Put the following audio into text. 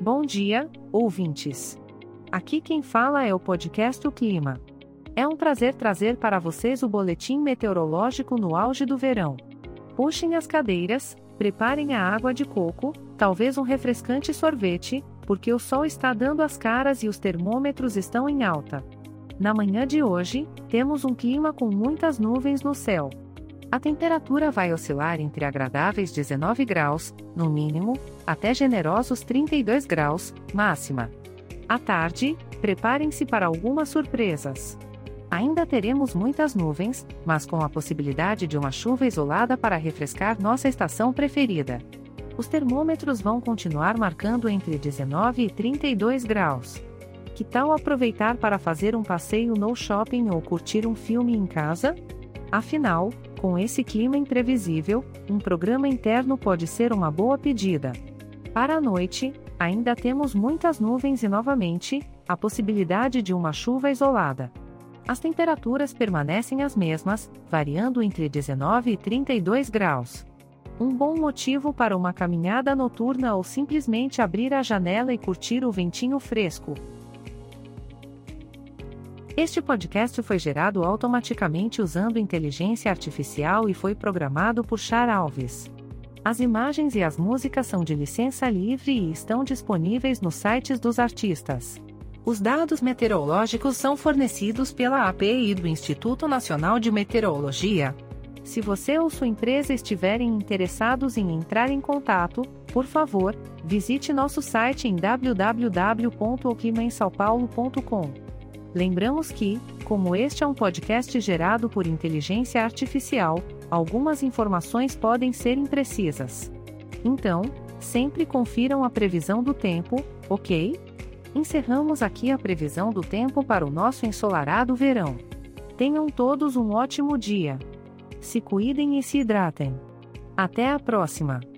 Bom dia, ouvintes. Aqui quem fala é o podcast O Clima. É um prazer trazer para vocês o boletim meteorológico no auge do verão. Puxem as cadeiras, preparem a água de coco, talvez um refrescante sorvete, porque o sol está dando as caras e os termômetros estão em alta. Na manhã de hoje, temos um clima com muitas nuvens no céu. A temperatura vai oscilar entre agradáveis 19 graus, no mínimo, até generosos 32 graus, máxima. À tarde, preparem-se para algumas surpresas. Ainda teremos muitas nuvens, mas com a possibilidade de uma chuva isolada para refrescar nossa estação preferida. Os termômetros vão continuar marcando entre 19 e 32 graus. Que tal aproveitar para fazer um passeio no shopping ou curtir um filme em casa? Afinal, com esse clima imprevisível, um programa interno pode ser uma boa pedida. Para a noite, ainda temos muitas nuvens e novamente, a possibilidade de uma chuva isolada. As temperaturas permanecem as mesmas, variando entre 19 e 32 graus. Um bom motivo para uma caminhada noturna ou simplesmente abrir a janela e curtir o ventinho fresco. Este podcast foi gerado automaticamente usando inteligência artificial e foi programado por Char Alves. As imagens e as músicas são de licença livre e estão disponíveis nos sites dos artistas. Os dados meteorológicos são fornecidos pela API do Instituto Nacional de Meteorologia. Se você ou sua empresa estiverem interessados em entrar em contato, por favor, visite nosso site em www.oclimaemsaopaulo.com. Lembramos que, como este é um podcast gerado por inteligência artificial, algumas informações podem ser imprecisas. Então, sempre confiram a previsão do tempo, ok? Encerramos aqui a previsão do tempo para o nosso ensolarado verão. Tenham todos um ótimo dia. Se cuidem e se hidratem. Até a próxima!